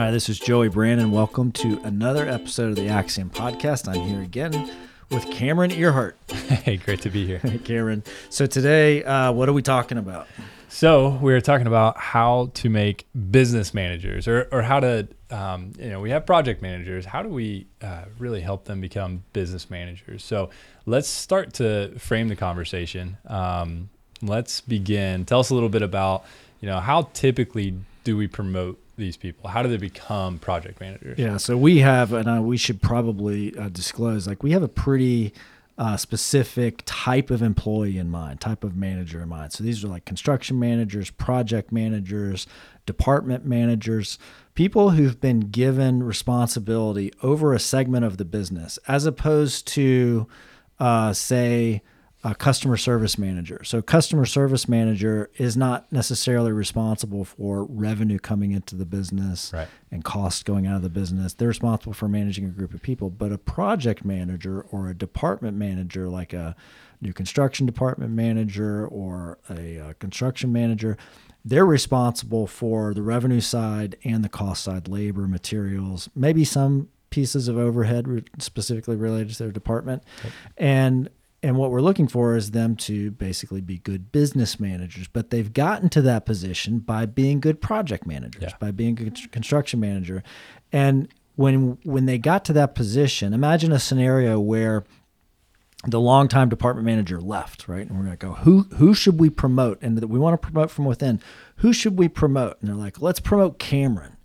Hi, this is Joey Brandon. Welcome to another episode of the Axiom Podcast. I'm here again with Cameron Earhart. Hey, great to be here. Hey, Cameron. So today, uh, what are we talking about? So we're talking about how to make business managers, or, or how to, um, you know, we have project managers. How do we uh, really help them become business managers? So let's start to frame the conversation. Um, let's begin. Tell us a little bit about, you know, how typically do we promote these people? How do they become project managers? Yeah, so we have, and uh, we should probably uh, disclose, like we have a pretty uh, specific type of employee in mind, type of manager in mind. So these are like construction managers, project managers, department managers, people who've been given responsibility over a segment of the business, as opposed to, uh, say, a customer service manager. So, customer service manager is not necessarily responsible for revenue coming into the business Right. and costs going out of the business. They're responsible for managing a group of people. But a project manager or a department manager, like a new construction department manager or a, uh construction manager, they're responsible for the revenue side and the cost side, labor, materials, maybe some pieces of overhead specifically related to their department. And and what we're looking for is them to basically be good business managers, but they've gotten to that position by being good project managers, Yeah. by being a good construction manager. And when when they got to that position, imagine a scenario where the longtime department manager left, right? And we're going to go, who who should we promote? And we want to promote from within. Who should we promote? And they're like, let's promote Cameron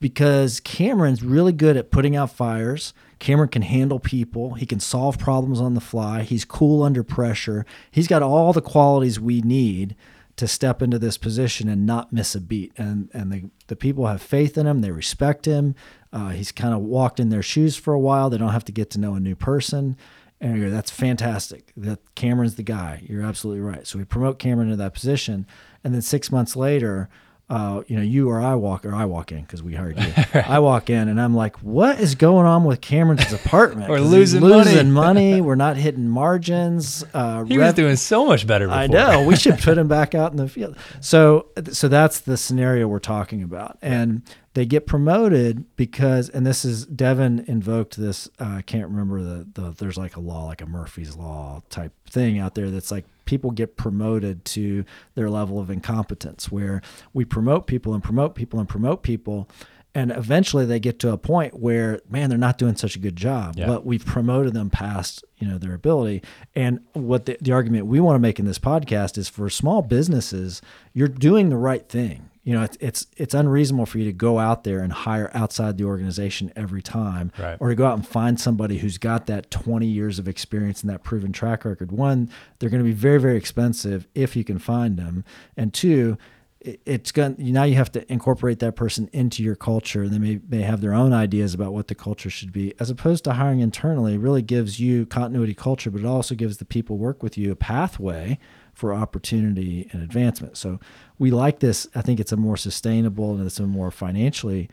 because Cameron's really good at putting out fires. Cameron can handle people. He can solve problems on the fly. He's cool under pressure. He's got all the qualities we need to step into this position and not miss a beat. And and the, the people have faith in him. They respect him. Uh, he's kind of walked in their shoes for a while. They don't have to get to know a new person. And that's fantastic. That Cameron's the guy. You're absolutely right. So we promote Cameron to that position, and then six months later, uh, you know, you or I walk or I walk in because we hired you. I walk in and I'm like, what is going on with Cameron's apartment? We're losing losing money. money. We're not hitting margins. Uh, He was doing so much better before. I know. We should put him back out in the field. So, so that's the scenario we're talking about, and they get promoted because, and this is Devin invoked this. Uh, I can't remember the the. There's like a law, like a Murphy's law type thing out there that's like people get promoted to their level of incompetence, where we promote people and promote people and promote people. And eventually they get to a point where, man, they're not doing such a good job, Yeah. but we've promoted them past, you know, their ability. And what the, the argument we want to make in this podcast is for small businesses, you're doing the right thing. You know, it's, it's it's unreasonable for you to go out there and hire outside the organization every time, Right. or to go out and find somebody who's got that 20 years of experience and that proven track record. One, they're going to be very very expensive if you can find them, and two, it's going now you have to incorporate that person into your culture. They may may have their own ideas about what the culture should be, as opposed to hiring internally. Really gives you continuity culture, but it also gives the people work with you a pathway for opportunity and advancement. So we like this. I think it's a more sustainable and it's a more financially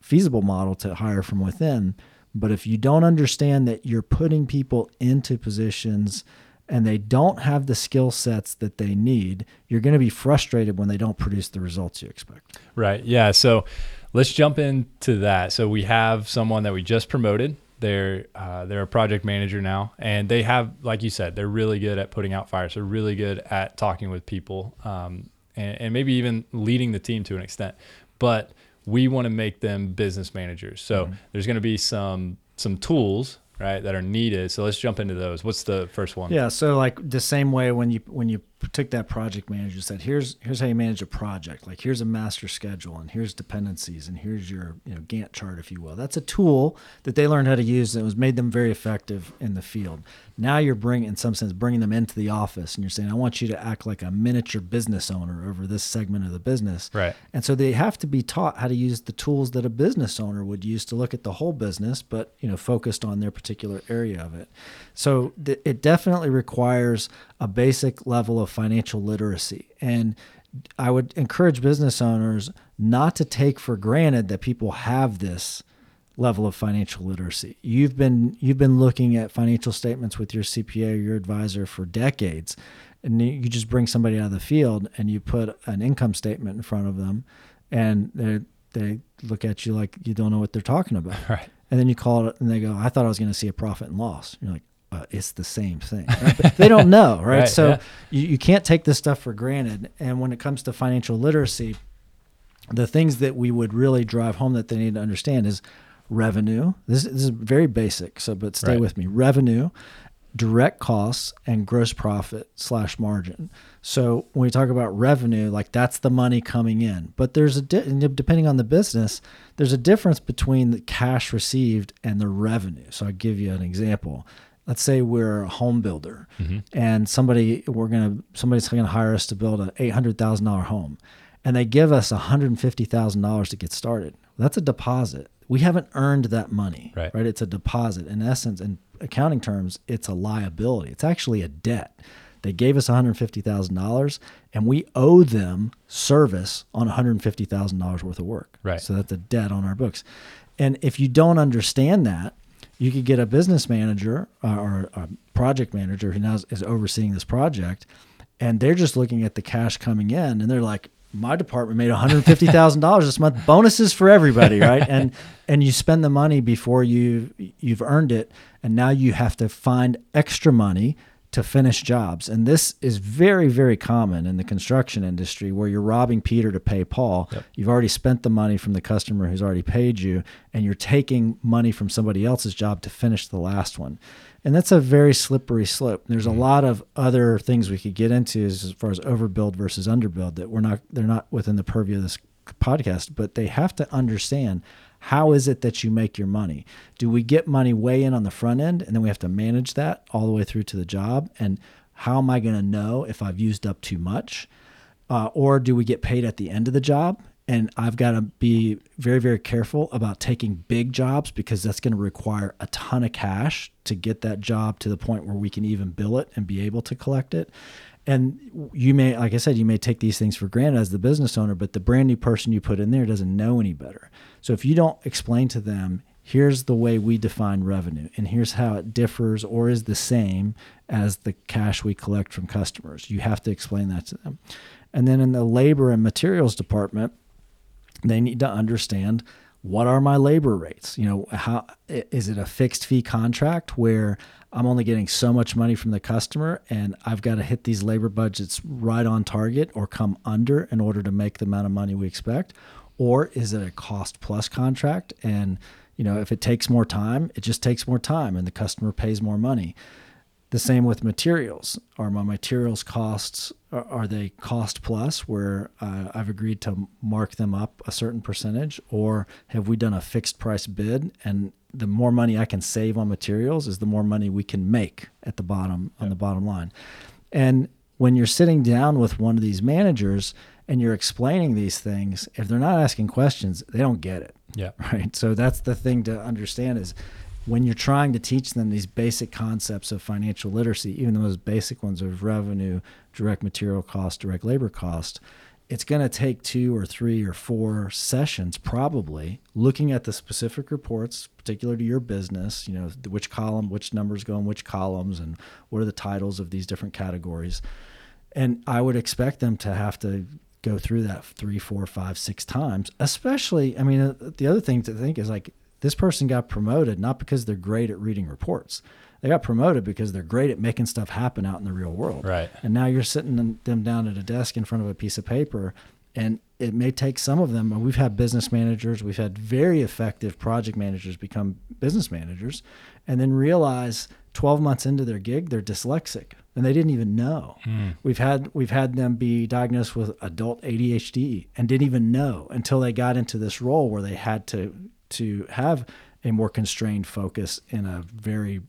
feasible model to hire from within. But if you don't understand that you're putting people into positions and they don't have the skill sets that they need, you're going to be frustrated when they don't produce the results you expect. Right. Yeah. So let's jump into that. So we have someone that we just promoted. They're uh, they're a project manager now, and they have, like you said, they're really good at putting out fires. They're really good at talking with people, um, and, and maybe even leading the team to an extent. But we want to make them business managers. So there's going to be some some tools right that are needed. So let's jump into those. What's the first one? Yeah, so like the same way when you when you took that project manager said here's here's how you manage a project. Like here's a master schedule and here's dependencies and here's your you know Gantt chart if you will. That's a tool that they learned how to use it was made them very effective in the field. Now you're bringing in some sense bringing them into the office and you're saying I want you to act like a miniature business owner over this segment of the business. Right. And so they have to be taught how to use the tools that a business owner would use to look at the whole business, but you know, focused on their particular area of it. So th- it definitely requires a basic level of financial literacy. And I would encourage business owners not to take for granted that people have this level of financial literacy. You've been you've been looking at financial statements with your CPA or your advisor for decades, and you you just bring somebody out of the field and you put an income statement in front of them, and they they look at you like you don't know what they're talking about. Right. And then you call it and they go, I thought I was going to see a profit and loss. You're like, uh, it's the same thing. Right? They don't know, right? Right, so yeah. you, you can't take this stuff for granted. And when it comes to financial literacy, the things that we would really drive home that they need to understand is revenue. This, this is very basic. So, but stay Right. with me. Revenue, direct costs, and gross profit slash margin. So when we talk about revenue, like that's the money coming in. But there's a di- depending on the business, there's a difference between the cash received and the revenue. So I'll give you an example. Let's say we're a home builder, mm-hmm. and somebody we're gonna somebody's gonna hire us to build an eight hundred thousand dollar home, and they give us one hundred and fifty thousand dollars to get started. That's a deposit. We haven't earned that money, Right. right? It's a deposit. In essence, in accounting terms, it's a liability. It's actually a debt. They gave us $150,000 and we owe them service on $150,000 worth of work. Right. So that's a debt on our books. And if you don't understand that, you could get a business manager uh, or a project manager who now is overseeing this project and they're just looking at the cash coming in and they're like my department made $150,000 this month. Bonuses for everybody right? And and you spend the money before you you've earned it and now you have to find extra money to finish jobs. And this is very very common in the construction industry where you're robbing Peter to pay Paul. Yep. you've already spent the money from the customer who's already paid you and you're taking money from somebody else's job to finish the last one. And that's a very slippery slope. There's a mm-hmm. lot of other things we could get into as, as far as overbuild versus underbuild that we're not they're not within the purview of this podcast but they have to understand how is it that you make your money do we get money way in on the front end and then we have to manage that all the way through to the job and how am i going to know if i've used up too much uh, or do we get paid at the end of the job? And I've got to be very, very careful about taking big jobs because that's going to require a ton of cash to get that job to the point where we can even bill it and be able to collect it. And you may, like I said, you may take these things for granted as the business owner, but the brand new person you put in there doesn't know any better. So if you don't explain to them, here's the way we define revenue and here's how it differs or is the same as the cash we collect from customers, you have to explain that to them. And then in the labor and materials department, they need to understand what are my labor rates? You know how is it a fixed fee contract where i'm only getting so much money from the customer and i've got to hit these labor budgets right on target or come under in order to make the amount of money we expect? Or is it a cost plus contract and you know if it takes more time it just takes more time and the customer pays more money the same with materials. Are my materials costs are, they cost plus where uh, I've agreed to mark them up a certain percentage, or have we done a fixed price bid? And the more money I can save on materials is the more money we can make at the bottom on the bottom line. And when you're sitting down with one of these managers and you're explaining these things, if they're not asking questions, they don't get it Yeah. right so that's the thing to understand is when you're trying to teach them these basic concepts of financial literacy even the most basic ones of revenue direct material cost direct labor cost it's going to take two or three or four sessions probably looking at the specific reports particular to your business you know which column which numbers go in which columns and what are the titles of these different categories and I would expect them to have to go through that three, four, five, six times. Especially, I mean, uh, the other thing to think is like this person got promoted not because they're great at reading reports. They got promoted because they're great at making stuff happen out in the real world. Right. And now you're sitting them down at a desk in front of a piece of paper, and it may take some of them. We've had business managers, we've had very effective project managers become business managers, and then realize 12 months into their gig they're dyslexic and they didn't even know. Hmm. We've had we've had them be diagnosed with adult ADHD and didn't even know until they got into this role where they had to to have a more constrained focus in a very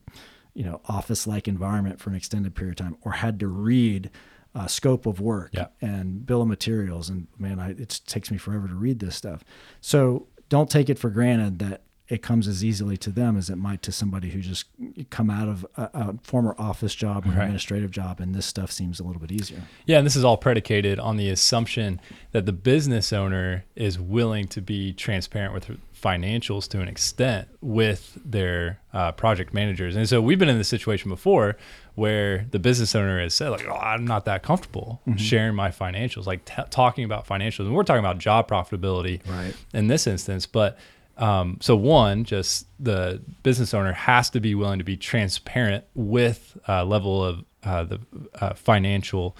you know office like environment for an extended period of time or had to read uh, scope of work Yeah. and bill of materials and man I, it takes me forever to read this stuff so don't take it for granted that it comes as easily to them as it might to somebody who just come out of a, a former office job or Right. administrative job, and this stuff seems a little bit easier. Yeah, and this is all predicated on the assumption that the business owner is willing to be transparent with financials to an extent with their uh, project managers. And so we've been in this situation before where the business owner has said, like, oh, I'm not that comfortable sharing my financials, like t- talking about financials. And we're talking about job profitability Right. in this instance. But um, so one, just the business owner has to be willing to be transparent with uh, level of uh, the uh, financial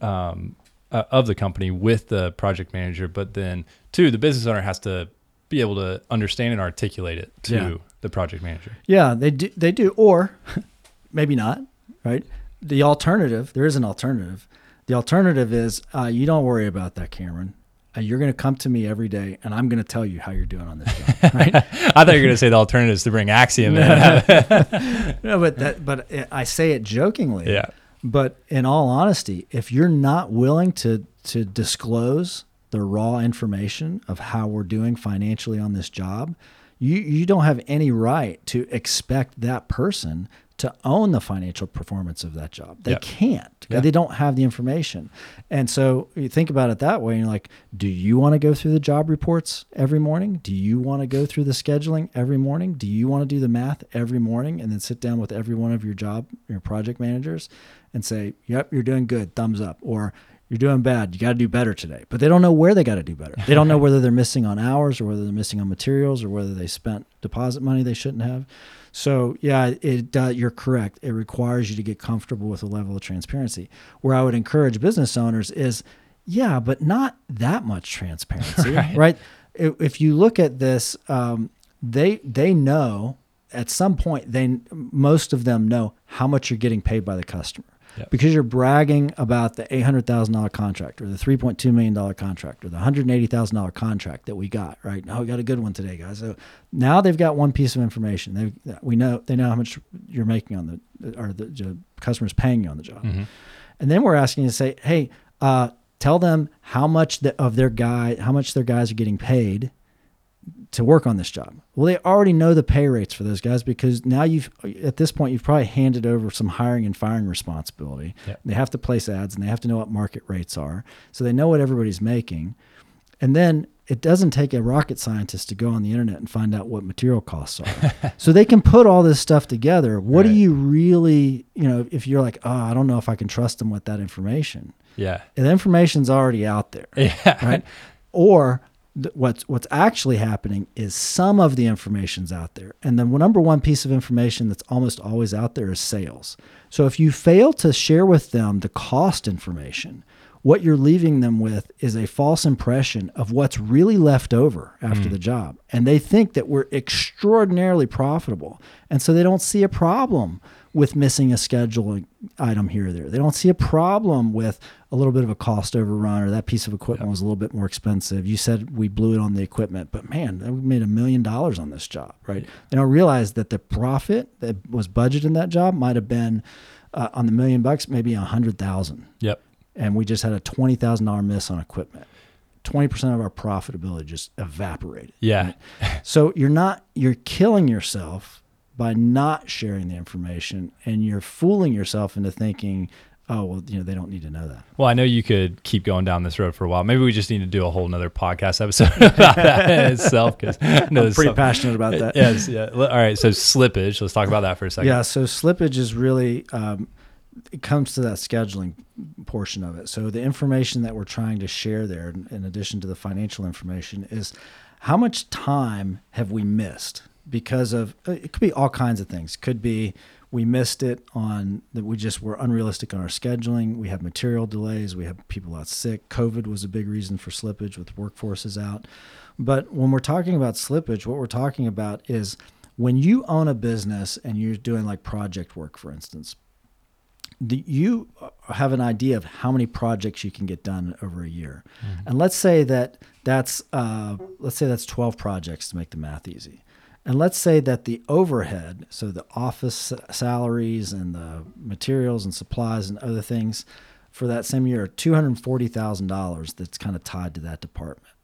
um, uh, of the company with the project manager. But then two, the business owner has to be able to understand and articulate it to Yeah. the project manager. Yeah, they do. They do, or maybe not. Right. The alternative. There is an alternative. The alternative is uh, you don't worry about that, Cameron. Uh, you're going to come to me every day, and I'm going to tell you how you're doing on this job. Right. I thought you were going to say the alternative is to bring Axiom in. no, but that. But I say it jokingly. yeah. But in all honesty, if you're not willing to to disclose the raw information of how we're doing financially on this job, you you don't have any right to expect that person to own the financial performance of that job. They Yep. can't. They don't have the information. And so you think about it that way and you're like, do you want to go through the job reports every morning? Do you want to go through the scheduling every morning? Do you want to do the math every morning and then sit down with every one of your job your project managers and say, "Yep, you're doing good, thumbs up," or "You're doing bad, you got to do better today." But they don't know where they got to do better. They don't know whether they're missing on hours or whether they're missing on materials or whether they spent deposit money they shouldn't have. So yeah, it uh, you're correct. It requires you to get comfortable with a level of transparency. Where I would encourage business owners is, yeah, but not that much transparency, Right. right? If, if you look at this, um, they they know at some point they most of them know how much you're getting paid by the customer Yep. because you're bragging about the eight hundred thousand dollar contract or the three point two million dollar contract or the hundred eighty thousand dollar contract that we got. Right now, we got a good one today, guys. So now they've got one piece of information. They we know they know how much you're making on the or the, the customer's paying you on the job, Mhm. and then we're asking you to say, hey, uh, tell them how much the, of their guy how much their guys are getting paid to work on this job. Well, they already know the pay rates for those guys because now you've at this point you've probably handed over some hiring and firing responsibility. Yep. They have to place ads and they have to know what market rates are. So they know what everybody's making. And then it doesn't take a rocket scientist to go on the internet and find out what material costs are. so they can put all this stuff together. What do you really, you know, if you're like, "Oh, I don't know if I can trust them with that information." Yeah. The information's already out there Yeah. right? Or th- what's what's actually happening is some of the information's out there, and the number one piece of information that's almost always out there is sales. So if you fail to share with them the cost information, what you're leaving them with is a false impression of what's really left over after hmm. the job, and they think that we're extraordinarily profitable, and so they don't see a problem with missing a scheduling item here or there. They don't see a problem with a little bit of a cost overrun or that piece of equipment was a little bit more expensive. You said we blew it on the equipment, but man, we made a million dollars on this job, right? They don't realize that the profit that was budgeted in that job might have been uh, on the million bucks, maybe a hundred thousand, Yep. and we just had a twenty thousand dollar miss on equipment. Twenty percent of our profitability just evaporated. Yeah. So you're not you're killing yourself by not sharing the information and you're fooling yourself into thinking, oh well, you know, they don't need to know that. Well, I know you could keep going down this road for a while. Maybe we just need to do a whole nother podcast episode about that in itself because I'm pretty passionate about that. Yes, yeah. All right. So slippage. Let's talk about that for a second. Yeah, so slippage is really um, it comes to that scheduling portion of it. So the information that we're trying to share there, in addition to the financial information, is how much time have we missed because of uh, it could be all kinds of things. Could be we missed it on that we just were unrealistic on our scheduling. We have material delays. We have people out sick. COVID was a big reason for slippage with workforces out. But when we're talking about slippage, what we're talking about is when you own a business and you're doing like project work, for instance, the, you have an idea of how many projects you can get done over a year, and let's say that that's uh, let's say that's 12 projects to make the math easy, and let's say that the overhead, so the office salaries and the materials and supplies and other things, for that same year, are $240,000 that's kind of tied to that department.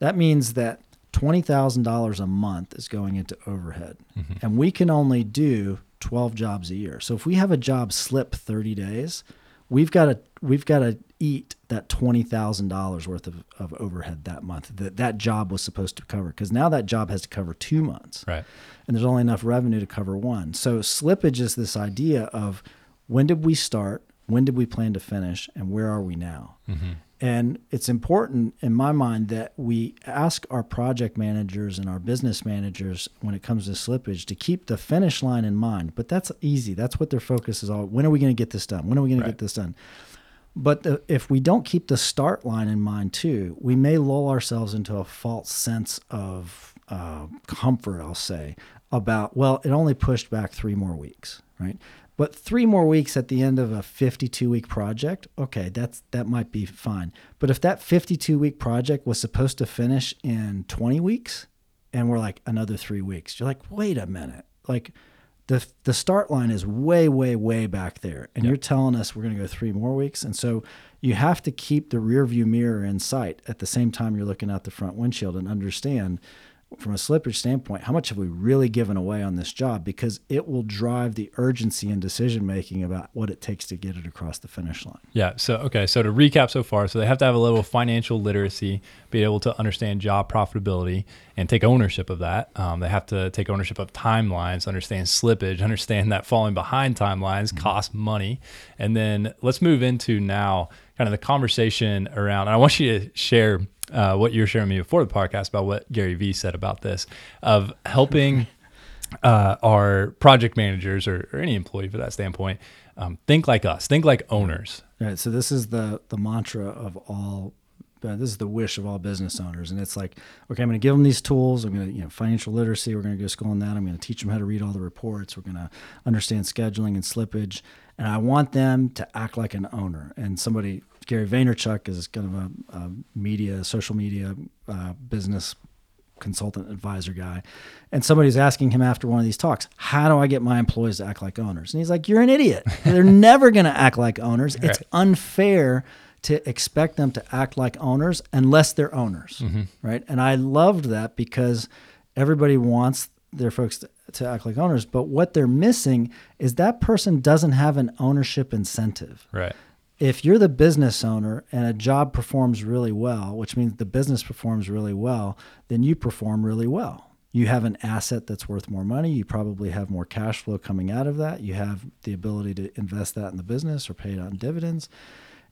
That means that twenty thousand dollars a month is going into overhead, mm-hmm. and we can only do twelve jobs a year. So if we have a job slip thirty days, we've got to we've got to eat that twenty thousand dollars worth of, of overhead that month that that job was supposed to cover because now that job has to cover two months Right. and there's only enough revenue to cover one. So slippage is this idea of when did we start, when did we plan to finish, and where are we now? Mm-hmm. And it's important in my mind that we ask our project managers and our business managers when it comes to slippage to keep the finish line in mind. But that's easy. That's what their focus is on. When are we going to get this done? When are we going Right. to get this done? But the, if we don't keep the start line in mind too, we may lull ourselves into a false sense of uh, comfort, I'll say, about, well, it only pushed back three more weeks, right? But three more weeks at the end of a 52 week project, okay, that's that might be fine. But if that 52 week project was supposed to finish in 20 weeks, and we're like another three weeks, you're like, wait a minute, like the the start line is way way way back there. And you're telling us we're going to go three more weeks. And so you have to keep the rear view mirror in sight at the same time you're looking out the front windshield and understand from a slippage standpoint how much have we really given away on this job because it will drive the urgency and decision making about what it takes to get it across the finish line Yeah. So, okay. So to recap so far, so they have to have a level of financial literacy, be able to understand job profitability and take ownership of that. Um, they have to take ownership of timelines, understand slippage, understand that falling behind timelines costs money. And then let's move into now kind of the conversation around, and I want you to share uh, what you were sharing me before the podcast about what Gary Vee said about this of helping uh, our project managers or, or any employee for that standpoint um, think like us, think like owners. Right. So this is the the mantra of all. Uh, this is the wish of all business owners, and it's like, okay, I'm going to give them these tools. I'm going to, you know, financial literacy. We're going to go to school on that. I'm going to teach them how to read all the reports. We're going to understand scheduling and slippage, and I want them to act like an owner. And somebody, Gary Vaynerchuk, is kind of a, a media, social media uh, business consultant advisor guy and somebody's asking him after one of these talks how do i get my employees to act like owners and he's like you're an idiot they're never going to act like owners it's Right. unfair to expect them to act like owners unless they're owners mm-hmm. right and i loved that because everybody wants their folks to, to act like owners but what they're missing is that person doesn't have an ownership incentive Right. if you're the business owner and a job performs really well, which means the business performs really well, then you perform really well. You have an asset that's worth more money. You probably have more cash flow coming out of that. You have the ability to invest that in the business or pay it on dividends.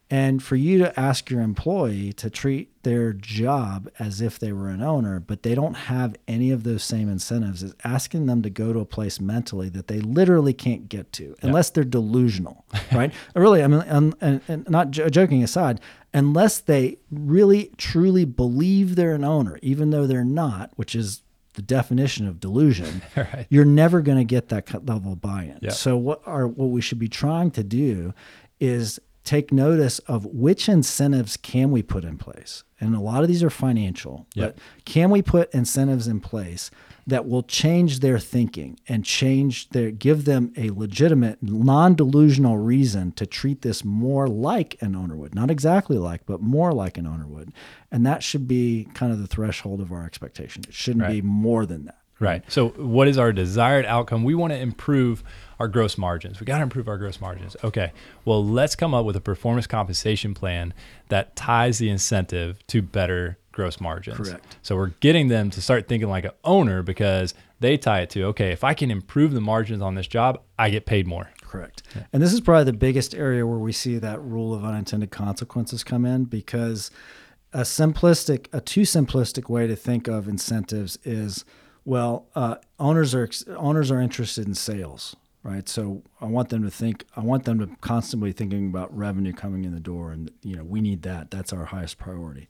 And for you to ask your employee to treat their job as if they were an owner, but they don't have any of those same incentives, is asking them to go to a place mentally that they literally can't get to unless they're delusional, right? really, I mean, and, and, and not jo- joking aside, unless they really truly believe they're an owner, even though they're not, which is the definition of delusion, Right. you're never going to get that level of buy-in. Yeah. So what are what we should be trying to do is take notice of which incentives can we put in place. And a lot of these are financial, Yep. but can we put incentives in place that will change their thinking and change their give them a legitimate non-delusional reason to treat this more like an owner would. Not exactly like, but more like an owner would. And that should be kind of the threshold of our expectation. It shouldn't Right. be more than that. Right. Mm-hmm. So, what is our desired outcome? We want to improve our gross margins. We got to improve our gross margins. Okay. Well, let's come up with a performance compensation plan that ties the incentive to better gross margins. Correct. So, we're getting them to start thinking like an owner because they tie it to, okay, if I can improve the margins on this job, I get paid more. Correct. And this is probably the biggest area where we see that rule of unintended consequences come in because a simplistic, a too simplistic way to think of incentives is, well, uh, owners are owners are interested in sales, right? So I want them to think, I want them to constantly thinking about revenue coming in the door, and you know we need that. That's our highest priority.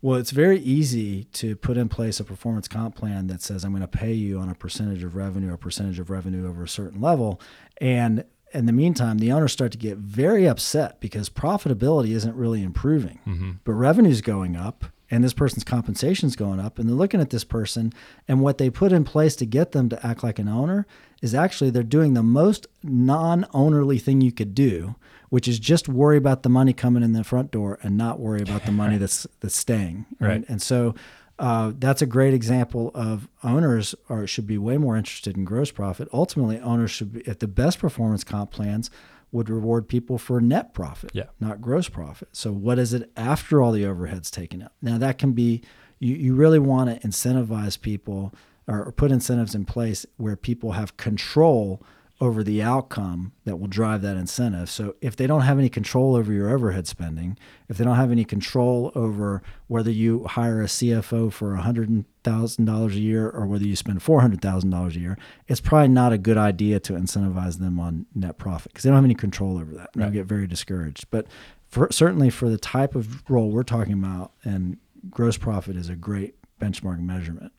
Well, it's very easy to put in place a performance comp plan that says I'm going to pay you on a percentage of revenue, a percentage of revenue over a certain level, and in the meantime, the owners start to get very upset because profitability isn't really improving, but revenue's going up, and this person's compensation is going up, and they're looking at this person, and what they put in place to get them to act like an owner is actually they're doing the most non-ownerly thing you could do, which is just worry about the money coming in the front door and not worry about the money that's that's staying. Right. And so uh, that's a great example of owners are should be way more interested in gross profit. Ultimately, owners should be at the best performance comp plans would reward people for net profit, Yeah. not gross profit. So what is it after all the overheads taken out? Now that can be you, you really want to incentivize people or, or put incentives in place where people have control over the outcome that will drive that incentive. So if they don't have any control over your overhead spending, if they don't have any control over whether you hire a CFO for $100,000 a year or whether you spend $400,000 a year, it's probably not a good idea to incentivize them on net profit because they don't have any control over that. And They'll get very discouraged. But for, certainly for the type of role we're talking about, and gross profit is a great benchmark measurement.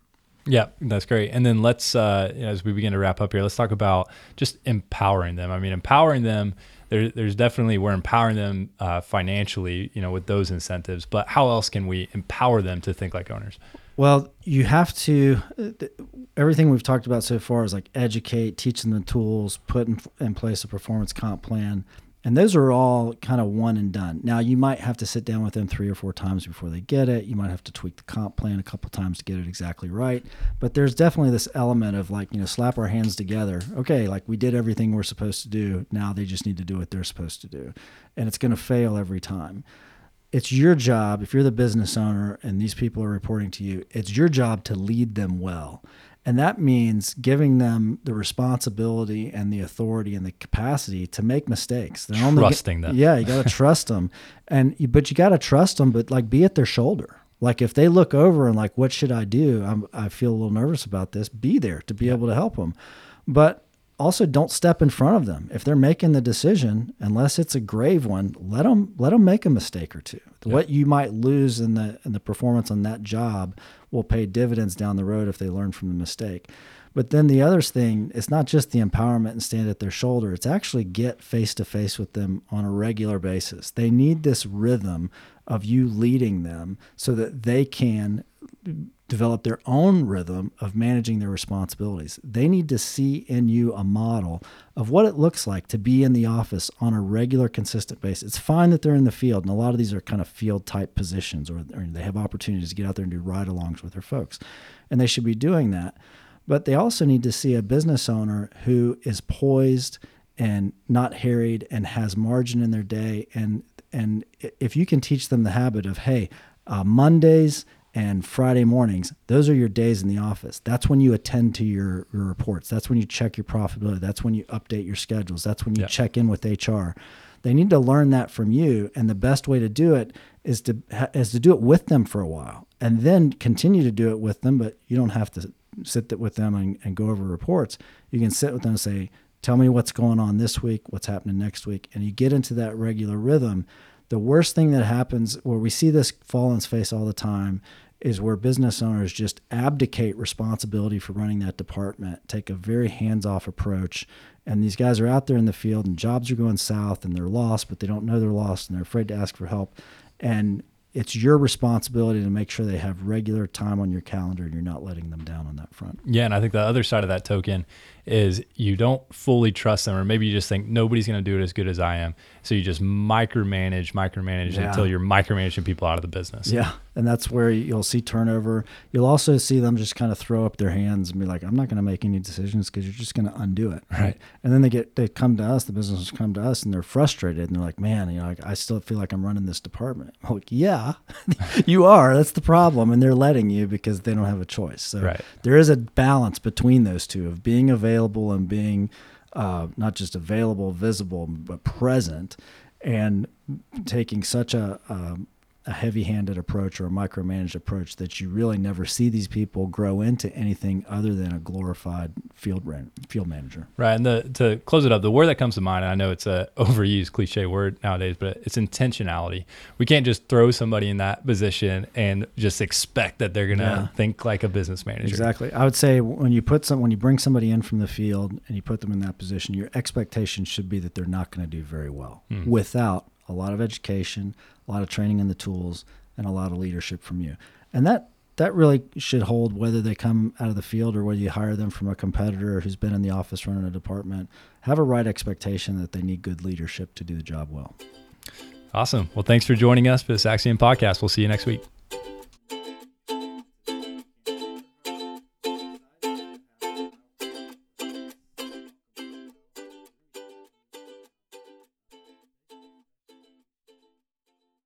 Yeah, that's great. And then let's, uh, as we begin to wrap up here, let's talk about just empowering them. I mean, empowering them. There, there's definitely we're empowering them uh, financially, you know, with those incentives. But how else can we empower them to think like owners? Well, you have to. uh, Everything we've talked about so far is like educate, teach them the tools, put in, in place a performance comp plan, and those are all kind of one and done. Now, you might have to sit down with them three or four times before they get it. You might have to tweak the comp plan a couple times to get it exactly right. But there's definitely this element of like you know, slap our hands together. Okay, like we did everything we're supposed to do. Now they just need to do what they're supposed to do, and it's going to fail every time it's your job if you're the business owner and these people are reporting to you it's your job to lead them well and that means giving them the responsibility and the authority and the capacity to make mistakes. They're only Trusting them. yeah you got to trust them and but you got to trust them but like be at their shoulder. Like if they look over and like what should i do? I'm, i feel a little nervous about this. Be there to be able to help them but also don't step in front of them. If they're making the decision unless it's a grave one let them let them make a mistake or two. What you might lose in the in the performance on that job will pay dividends down the road if they learn from the mistake. But then the other thing it's not just the empowerment and stand at their shoulder it's actually get face to face with them on a regular basis. They need this rhythm of you leading them so that they can develop their own rhythm of managing their responsibilities. They need to see in you a model of what it looks like to be in the office on a regular, consistent basis. It's fine that they're in the field, and a lot of these are kind of field type positions, or, or they have opportunities to get out there and do ride alongs with their folks, and they should be doing that. But they also need to see a business owner who is poised and not harried and has margin in their day. And and if you can teach them the habit of, hey, uh, Mondays and Friday mornings, those are your days in the office. That's when you attend to your, your reports. That's when you check your profitability. That's when you update your schedules. That's when you Yeah. check in with HR. They need to learn that from you, and the best way to do it is to is to do it with them for a while, and then continue to do it with them. But you don't have to sit with them and, and go over reports. You can sit with them and say, "Tell me what's going on this week, what's happening next week," and you get into that regular rhythm. The worst thing that happens, where we see this fall on its face all the time, is where business owners just abdicate responsibility for running that department, take a very hands off approach. And these guys are out there in the field and jobs are going south and they're lost, but they don't know they're lost and they're afraid to ask for help. And it's your responsibility to make sure they have regular time on your calendar and you're not letting them down on that front. Yeah, and I think the other side of that token is you don't fully trust them, or maybe you just think nobody's going to do it as good as I am. So you just micromanage, micromanage Yeah. until you're micromanaging people out of the business. Yeah. And that's where you'll see turnover. You'll also see them just kind of throw up their hands and be like, I'm not going to make any decisions because you're just going to undo it. Right. And then they get, they come to us, the businesses come to us and they're frustrated and they're like, man, you know, I still feel like I'm running this department. I'm like, yeah, you are. That's the problem. And they're letting you because they don't have a choice. So Right. there is a balance between those two of being available and being uh, not just available, visible, but present, and taking such a um, a heavy-handed approach or a micromanaged approach that you really never see these people grow into anything other than a glorified field ran, field manager. Right. And the, to close it up, the word that comes to mind, and I know it's a overused cliche word nowadays, but it's intentionality. We can't just throw somebody in that position and just expect that they're going to Yeah. think like a business manager. Exactly. I would say when you put some when you bring somebody in from the field and you put them in that position, your expectation should be that they're not going to do very well Hmm. without a lot of education, a lot of training in the tools, and a lot of leadership from you. And that that really should hold whether they come out of the field or whether you hire them from a competitor who's been in the office running a department. Have a right expectation that they need good leadership to do the job well. Awesome. Well, thanks for joining us for this Axiom podcast. We'll see you next week.